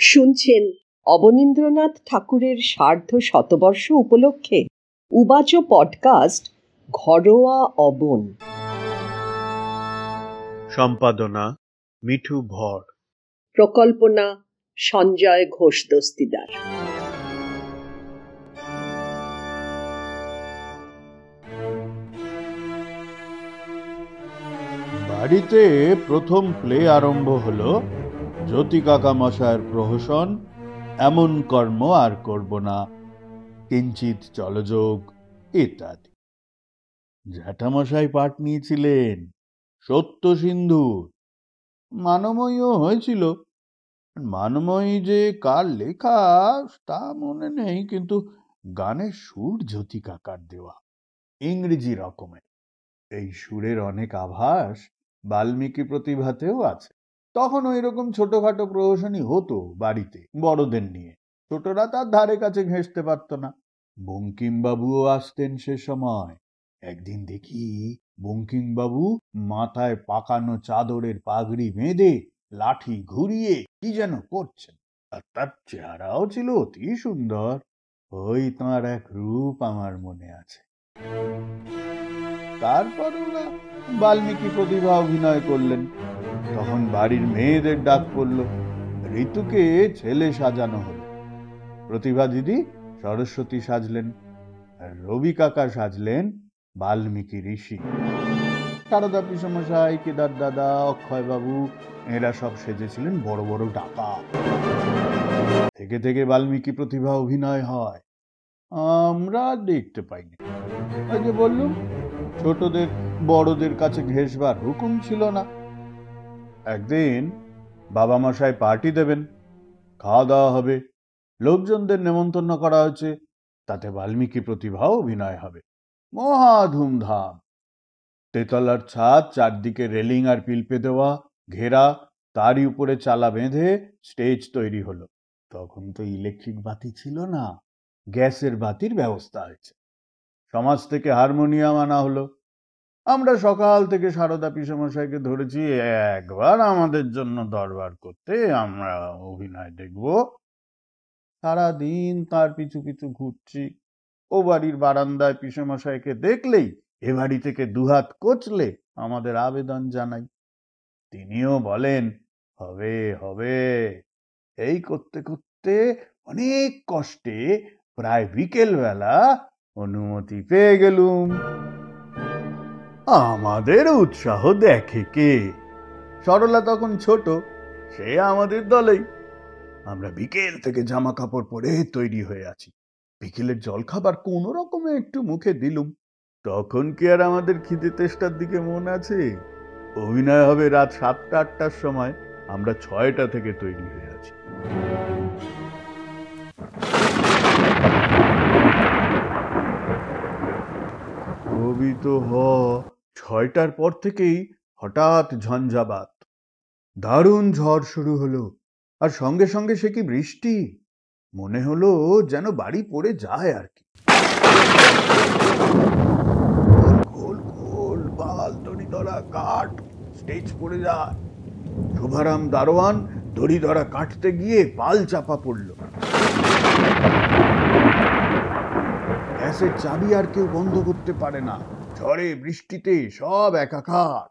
শুনছেন অবনীন্দ্রনাথ ঠাকুরের সার্ধ শতবর্ষ উপলক্ষে উবাচ পডকাস্ট ঘরোয়া অবন। সম্পাদনা মিঠু ভর। প্রকল্পনা সঞ্জয় ঘোষ দস্তিদার। বাড়িতে প্রথম প্লে আরম্ভ হলো জ্যোতি কাকা মশায়ের প্রহসন, এমন কর্ম আর করব না। কিঞ্চিত চলযোগ, ইত্যাদি। জ্যাঠামশাই পাঠ নিয়েছিলেন, সত্য সিন্ধুর মানময়ীও হয়েছিল। মানময়ী যে কার লেখা, তা মনে নেই, কিন্তু গানের সুর জ্যোতি কাকার দেওয়া, ইংরেজি রকমের। এই সুরের অনেক আভাস বাল্মীকি প্রতিভাতেও আছে। তখন ওই রকম ছোটখাটো প্রহসনই হতো বাড়িতে বড়দের নিয়ে। ছোটরা তার ধারে কাছে ঘেঁষতে পারত না। বঙ্কিমবাবুও আসতেন সে সময়। একদিন দেখি বঙ্কিমবাবু মাথায় পাকানো চাদরের পাগড়ি বেঁধে লাঠি ঘুরিয়ে কি যেন করছেন। আর তার চেহারাও ছিল অতি সুন্দর। ওই তাঁর এক রূপ আমার মনে আছে। তারপর বাল্মীকি প্রতিভা অভিনয় করলেন। তখন বাড়ির মেয়েদের ডাক পড়ল। ঋতুকে ছেলে সাজানো হলো। প্রতিভা দিদি সরস্বতী সাজলেন, রবি কাকা সাজলেন, বাল্মীকি ঋষি। সারদা পিসমশাই, কেদার দাদা অক্ষয় বাবু এরা সব সেজেছিলেন বড় বড় ডাকা। থেকে থেকে বাল্মীকি প্রতিভা অভিনয় হয়। আমরা দেখতে পাইনি। ওই যে বললুম, ছোটদের, বড়দের কাছে ঘেসবার হুকুম ছিল না। একদিন বাবা মশাই পার্টি দেবেন, খাওয়া দাওয়া হবে, লোকজনদের নেমন্তন্ন করা হয়েছে, তাতে বাল্মীকি প্রতিভাও অভিনয় হবে। মহা ধুমধাম। তেতলার ছাদ, চারদিকে রেলিং আর পিলপে দেওয়া, ঘেরা, তারই উপরে চালা বেঁধে স্টেজ তৈরি হলো। তখন তো ইলেকট্রিক বাতি ছিল না, গ্যাসের বাতির ব্যবস্থা হয়েছে। সমাজ থেকে হারমোনিয়াম আনা হলো। আমরা সকাল থেকে সারদা পিসমশাইকে ধরেছি, একবার আমাদের জন্য দরবার করতে আমরা অভিনয় দেখব। সারাদিন তার পিছু পিছু ঘুরছি। ও বাড়ির বারান্দায় পিসমশাইকে দেখলেই এ বাড়ি থেকে দুহাত কচলে আমাদের আবেদন জানাই। তিনিও বলেন, হবে হবে। এই করতে করতে অনেক কষ্টে প্রায় বিকেল বেলা অনুমতি পেয়ে গেলুম। আমাদের উৎসাহ দেখে কে? সরলা তখন ছোট, সে আমাদের দলেই। আমরা বিকেল থেকে জামা কাপড় পরে তৈরি হয়ে আছি। বিকেলের জল খাবার কোন রকমে একটু মুখে দিলুম। তখন কি আর আমাদের খিদে তেষ্টার দিকে মন আছে? অভিনয় হবে রাত সাতটা, আটটার সময়। আমরা ছয়টা থেকে তৈরি হয়ে আছি। কবি তো হ ছয়টার পর থেকেই হঠাৎ ঝঞ্ঝাবাত। দারুণ ঝড় শুরু হলো, আর সঙ্গে সঙ্গে সে কি বৃষ্টি? মনে হলো যেন বাড়ি পড়ে যায় আর কি। গোল গোল বাল দড়ি কাঠ স্টেজ পড়ে যায়। শুভারাম দারোয়ান দড়ি ধরা কাটতে গিয়ে পাল চাপা পড়ল। গ্যাসের চাবি আর কেউ বন্ধ করতে পারে না। ঝড়ে বৃষ্টিতে সব একাকার।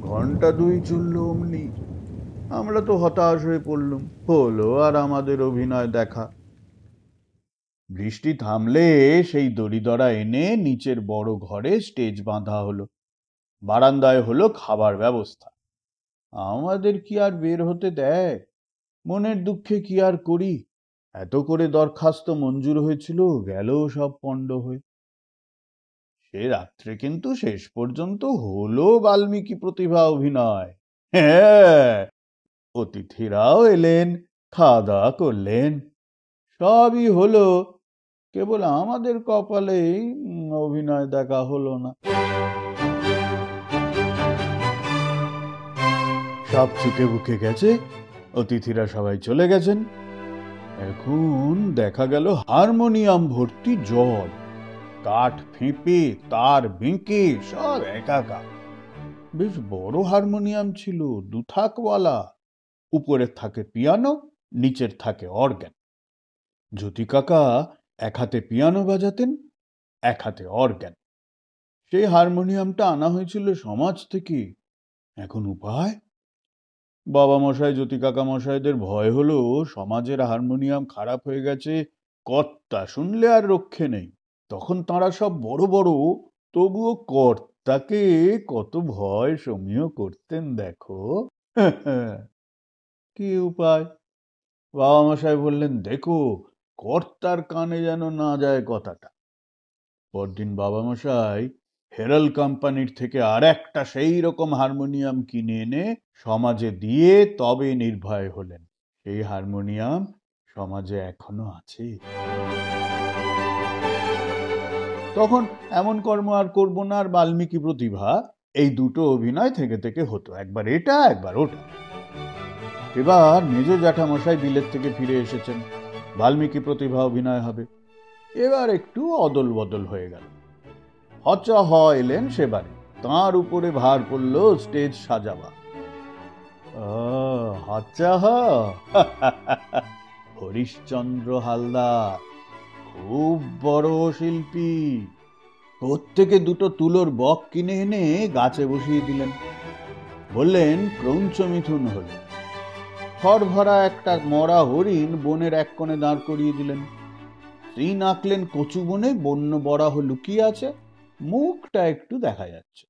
ঘণ্টা দুই চলল অমনি। আমরা তো হতাশ হয়ে পড়লুম। হলো আর আমাদের অভিনয় দেখা। বৃষ্টি থামলে সেই দড়িদড়া এনে নিচের বড় ঘরে স্টেজ বাঁধা হলো। বারান্দায় হলো খাবার ব্যবস্থা। আমাদের কি আর বের হতে দেয়? মনের দুঃখে কি আর করি? এত করে দরখাস্ত মঞ্জুর হয়েছিল গেল সব পণ্ড হয়ে সে রাত্রে কিন্তু শেষ পর্যন্ত হলো বাল্মীকি প্রতিভা অভিনয়। হ্যাঁ অতিথিরাও এলেন খাওয়া দাওয়া করলেন। সবই হলো, কেবল আমাদের কপালেই অভিনয় দেখা হলো না। সব চুকে বুকে গেছে, অতিথিরা সবাই চলে গেছেন। এখন দেখা গেল হারমোনিয়াম ভর্তি জল কাঠ ফেঁপে, তার বেঁকে সব একাকা। বেশ বড় হারমোনিয়াম ছিল, দুথাকওয়ালা। উপরে থাকে পিয়ানো, নিচের থাকে অর্গ্যান জ্যোতি কাকা এক হাতে পিয়ানো বাজাতেন, এক হাতে অর্গ্যান সেই হারমোনিয়ামটা আনা হয়েছিল সমাজ থেকে। এখন উপায়? বাবা মশাই জ্যোতি কাকা মশাইদের ভয় হলো, সমাজের হারমোনিয়াম খারাপ হয়ে গেছে, কর্তা শুনলে আর রক্ষে নেই। তখন তারা সব বড় বড়, তবুও কর্তাকে কত ভয় সমীহ করতেন দেখো। কি উপায়? বাবা মশাই বললেন, দেখো, কর্তার কানে যেন না যায় কথাটা। পরদিন বাবা মশাই হেরাল কোম্পানির থেকে আর একটা সেই রকম হারমোনিয়াম কিনে এনে সমাজে দিয়ে তবে নির্ভয় হলেন। সেই হারমোনিয়াম সমাজে এখনও আছে। তখন এমন কর্ম আর করব না আর বাল্মীকি প্রতিভা, এই দুটো অভিনয় থেকে থেকে হতো। একবার এটা, একবার ওটা। এবার মেজ জ্যাঠামশাই বিলেত থেকে ফিরে এসেছেন। বাল্মীকি প্রতিভা অভিনয় হবে। এবার একটু অদল বদল হয়ে গেল। হচা হ এলেন সেবারে তাঁর উপরে ভার পড়ল স্টেজ সাজাবা হচা হ। হরিশ্চন্দ্র হালদার। খুব বড় শিল্পী। প্রত্যেকে দুটো তুলোর বক কিনে এনে গাছে বসিয়ে দিলেন। বললেন ক্রৌঞ্চ মিথুন হল। খড় ভরা একটা মরা হরিণ বনের এক কোণে দাঁড় করিয়ে দিলেন। শ্রী আঁকলেন কচু বনে বন্য বরাহ লুকিয়ে আছে, মুখটা একটু দেখা যাচ্ছে।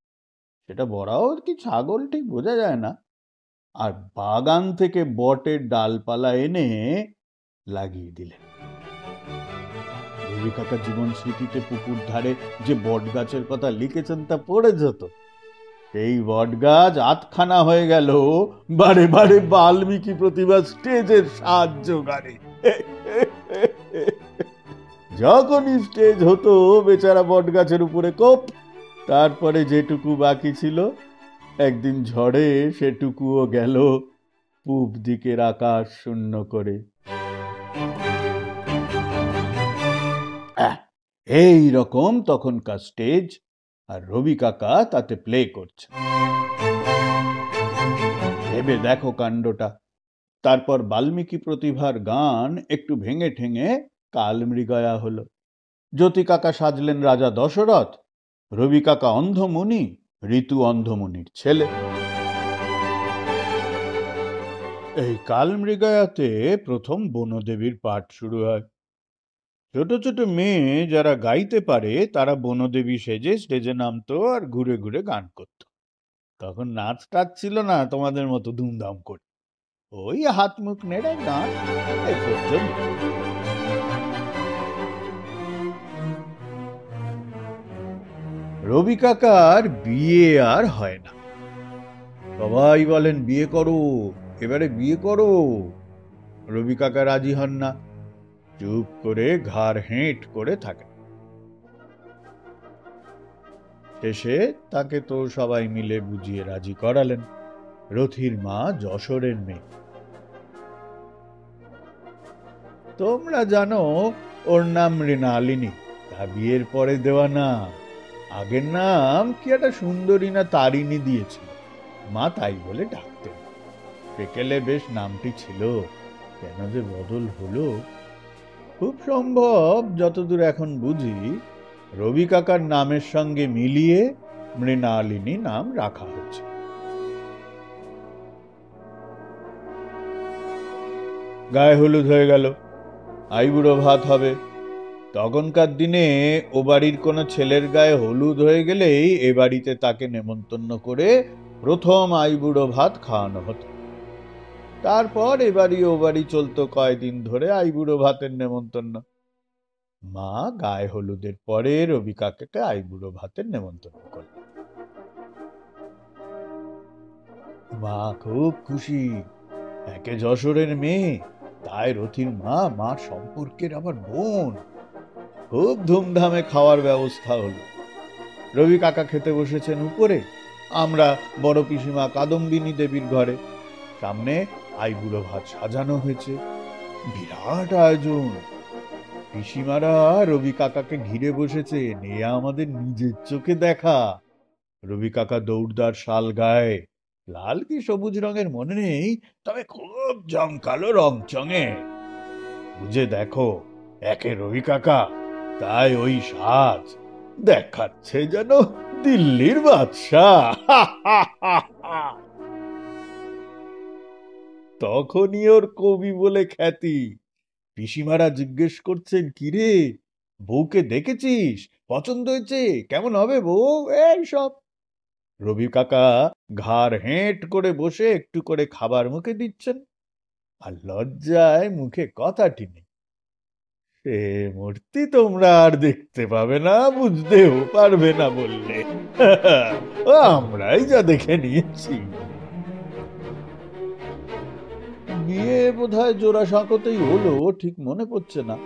সেটা বরাহ কি ছাগল? ঠিক বোঝা যায় না। আর বাগান থেকে বটের ডালপালা এনে লাগিয়ে দিলেন। কাকা জীবন স্মৃতিতে পুকুর ধারে যে বট গাছের কথা লিখেছেন তা পড়ে যেত। এই বট গাছ আতখানা হয়ে গেল। বারে বারে বাল্মীকি প্রতিভা স্টেজের সাহায্য গাড়ি যখনই স্টেজ হতো, বেচারা বট গাছের উপরে কোপ। তারপরে যেটুকু বাকি ছিল, একদিন ঝড়ে সেটুকুও গেল। পূব দিকের আকাশ শূন্য করে। এই রকম তখনকার স্টেজ আর রবি কাকা তাতে প্লে করছে। ভেবে দেখো কাণ্ডটা। তারপর বাল্মীকি প্রতিভার গান একটু ভেঙে ঠেঙে কালমৃগয়া হলো। জ্যোতি কাকা সাজলেন রাজা দশরথ, রবি কাকা অন্ধমুনি ঋতু অন্ধমুনির ছেলে। এই কালমৃগয়াতে প্রথম বনদেবীর পাঠ শুরু হয়। ছোট ছোট মেয়ে যারা গাইতে পারে, তারা বনদেবী সেজে স্টেজে নামতো আর ঘুরে ঘুরে গান করত। তখন নাচ টাচ ছিল না, তোমাদের মতো ধুমধাম করে। ওই হাত মুখ নেড়ে গান এই পর্যন্ত রবি কাকার বিয়ে আর হয় না। সবাই বলেন, বিয়ে করো, এবারে বিয়ে করো। রবি কাকা রাজি হন না। চুপ করে ঘাড় হেঁট করে থাকে। শেষে তাকে তো সবাই মিলে বুঝিয়ে রাজি করালেন, রথির মা যশোরের মেয়ে। তোমরা জানো, ওর নাম মৃণালিনী, তা বিয়ের পরে দেওয়া না আগের নাম কি একটা সুন্দরী না তারিণী দিয়েছিল, মা তাই বলে ডাকতেন। সেকেলে বেশ নামটি ছিল, কেন যে বদল হলো খুব সম্ভব, যতদূর এখন বুঝি, রবি কাকার নামের সঙ্গে মিলিয়ে মৃণালিনী নাম রাখা হচ্ছে। গায়ে হলুদ হয়ে গেল, আইবুড়ো ভাত হবে। তখনকার দিনে ও বাড়ির কোনো ছেলের গায়ে হলুদ হয়ে গেলেই এ বাড়িতে তাকে নেমন্তন্ন করে প্রথম আইবুড়ো ভাত খাওয়ানো হতো। তারপর এ বাড়ি ও বাড়ি চলতো কয়দিন ধরে আইবুড়ো ভাতের নেমন্তন্ন। মা গায়ে হলুদের পরে রবি কাকাকে আইবুড়ো ভাতের নেমন্তন্ন করল। মা খুব খুশি, একে যশোরের মেয়ে, তাই রথির মা মা সম্পর্কের আমার বোন। খুব ধুমধামে খাওয়ার ব্যবস্থা হলো। রবি কাকা খেতে বসেছেন উপরে, আমরা বড় পিসিমা কাদম্বিনী দেবীর ঘরে। সামনে আইবুড়ো ভাত সাজানো হয়েছে। বিরাট আয়োজন। পিসিমারা রবি কাকাকে ঘিরে বসেছে, নিয়ে আমাদের নিজের চোখে দেখা। রবি কাকা দৌড়দার শাল গায়ে লাল কি সবুজ রঙের মনে নেই, তবে খুব জমকালো রং চঙে। বুঝে দেখো, একে রবি কাকা, তাই ওই সাজ দেখাচ্ছে যেন দিল্লির বাদশাহ। তখনই ওর কবি বলে খ্যাতি। পিসিমারা জিজ্ঞেস করছেন, কিরে, বউকে দেখেছিস? পছন্দ হয়েছে? কেমন হবে বউ? এই সব। রবি কাকা ঘাড় হেঁট করে বসে একটু করে খাবার মুখে দিচ্ছেন। আর লজ্জায় মুখে কথাটি নেই। সে মূর্তি তোমরা আর দেখতে পাবে না, বুঝতেও পারবে না বললে। আমরাই যা দেখে নিয়েছি। বিয়ে বোধহয় জোড়া সাঁকোতেই হলো, ঠিক মনে পড়ছে না।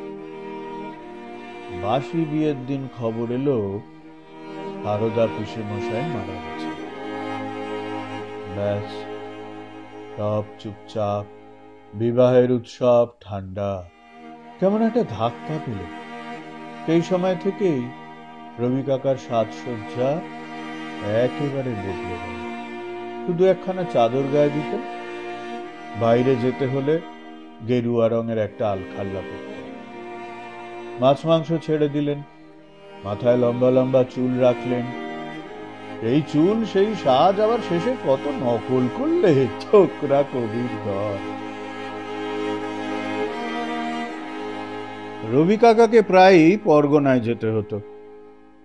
বাসি বিয়ের দিন খবর এলো হারদা পিসে মশাই মারা গেছে। ব্যাস, সব চুপচাপ, বিবাহের উৎসব ঠান্ডা, কেমন একটা ধাক্কা পেল। সেই সময় থেকেই রবি কাকার সাজসজ্জা একেবারে বদলে গেল। শুধু একখানা চাদর গায়ে দিতেন বাইরে যেতে হলে গেরুয়া রঙের একটা আলখাল্লা পরতেন মাছ মাংস ছেড়ে দিলেন, মাথায় লম্বা লম্বা চুল রাখলেন। এই চুল সেই সাজ আবার শেষে কত নকল করলে ছোকরা কবির দল। রবি কাকাকে প্রায়ই পরগনায় যেতে হতো।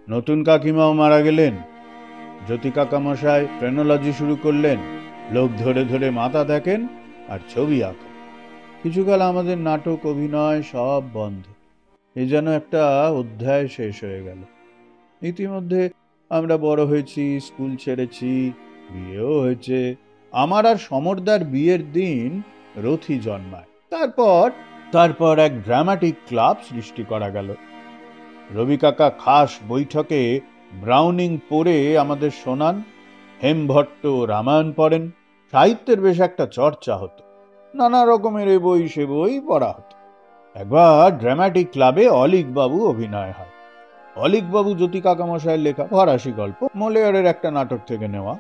নতুন কাকিমাও মারা গেলেন। জ্যোতি কাকা মশাই ট্রেনোলজি শুরু করলেন। লোক ধরে ধরে মাথা দেখেন। আর ছবি আঁকেন কিছুকাল আমাদের নাটক, অভিনয় সব বন্ধ। এ যেন একটা অধ্যায় শেষ হয়ে গেল। ইতিমধ্যে আমরা বড় হয়েছি, স্কুল ছেড়েছি, বিয়েও হয়েছে। আমার আর সমরদার বিয়ের দিন রথি জন্মায়। তারপর তারপর এক ড্রামাটিক ক্লাব সৃষ্টি করা গেল। রবি কাকা খাস বৈঠকে ব্রাউনিং পড়ে আমাদের শোনান হেমভট্ট রামায়ণ পড়েন। সাহিত্যের বেশ একটা চর্চা হতো। নানা রকমের এ বই, সে বই পড়া হতো। একবার ড্রামাটিক ক্লাবে অলিকবাবু অভিনয় হয়। অলিকবাবু জ্যোতি কাকামশায়ের লেখা ফরাসি গল্প, মলেয়ারের একটা নাটক থেকে নেওয়া।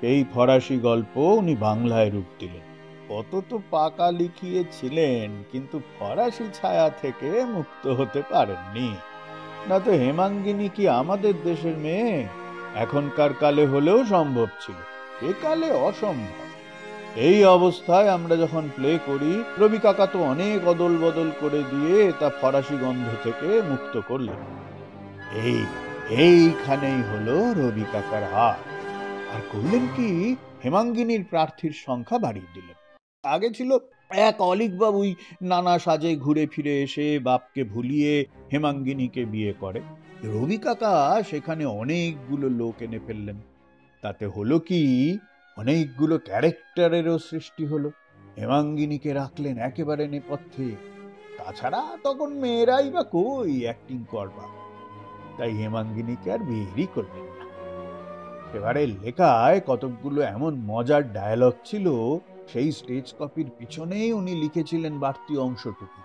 সেই ফরাসি গল্প উনি বাংলায় রূপ দিলেন। কত তো পাকা লিখিয়েছিলেন, কিন্তু ফরাসি ছায়া থেকে মুক্ত হতে পারেননি। না তো হেমাঙ্গিনী কি আমাদের দেশের মেয়ে? এখনকার কালে হলেও সম্ভব ছিল। এ কালে অসম্ভব। এই অবস্থায় আমরা যখন প্লে করি, রবি কাকা তো অনেক অদল বদল করে দিয়ে তা ফরাসি গন্ধ থেকে মুক্ত করলেন। এই, এইখানেই হলো রবি কাকার হাত। আর করলেন কি, হেমাঙ্গিনীর প্রার্থীর সংখ্যা বাড়িয়ে দিলেন। আগে ছিল এক অলিক বাবুই নানা সাজে ঘুরে ফিরে এসে বাপকে ভুলিয়ে হেমাঙ্গিনীকে বিয়ে করে। রবি কাকা সেখানে অনেকগুলো লোক এনে ফেললেন। তাতে হলো কি, অনেকগুলো ক্যারেক্টারেরও সৃষ্টি হলো। হেমাঙ্গিনীকে রাখলেন একেবারে নেপথ্যে। তাছাড়া তখন মেয়েরাই বা কই অ্যাক্টিং করবা? তাই হেমাঙ্গিনীকে আর বেরই করলেন না। এবারে লেখায় কতকগুলো এমন মজার ডায়ালগ ছিল, সেই স্টেজ কপির পিছনেই উনি লিখেছিলেন বাড়তি অংশটুকু।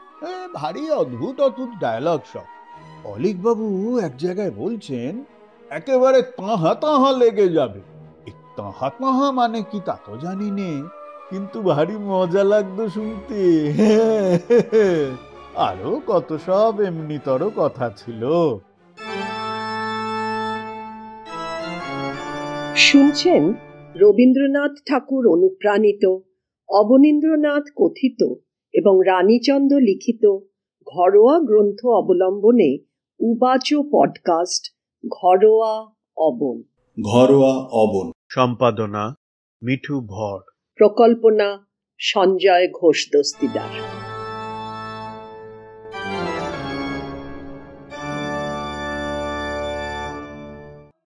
ভারী অদ্ভুত অদ্ভুত ডায়ালগ সব। অলিক বাবু এক জায়গায় বলছেন, একেবারে তাহা তাহা লেগে যাবে। এই তাহা তাহা মানে কি তা তো জানি নে কিন্তু ভারী মজা লাগতো শুনতে। আরও কত সব এমনিতর কথা ছিল। শুনছেন রবীন্দ্রনাথ ঠাকুর অনুপ্রাণিত অবনীন্দ্রনাথ কথিত এবং রানীচন্দ্র লিখিত ঘরোয়া গ্রন্থ অবলম্বনে উবাচো পডকাস্ট ঘরোয়া অবন। ঘরোয়া অবন। সম্পাদনা মিঠু ভর। প্রকল্পনা সঞ্জয় ঘোষ দস্তিদার।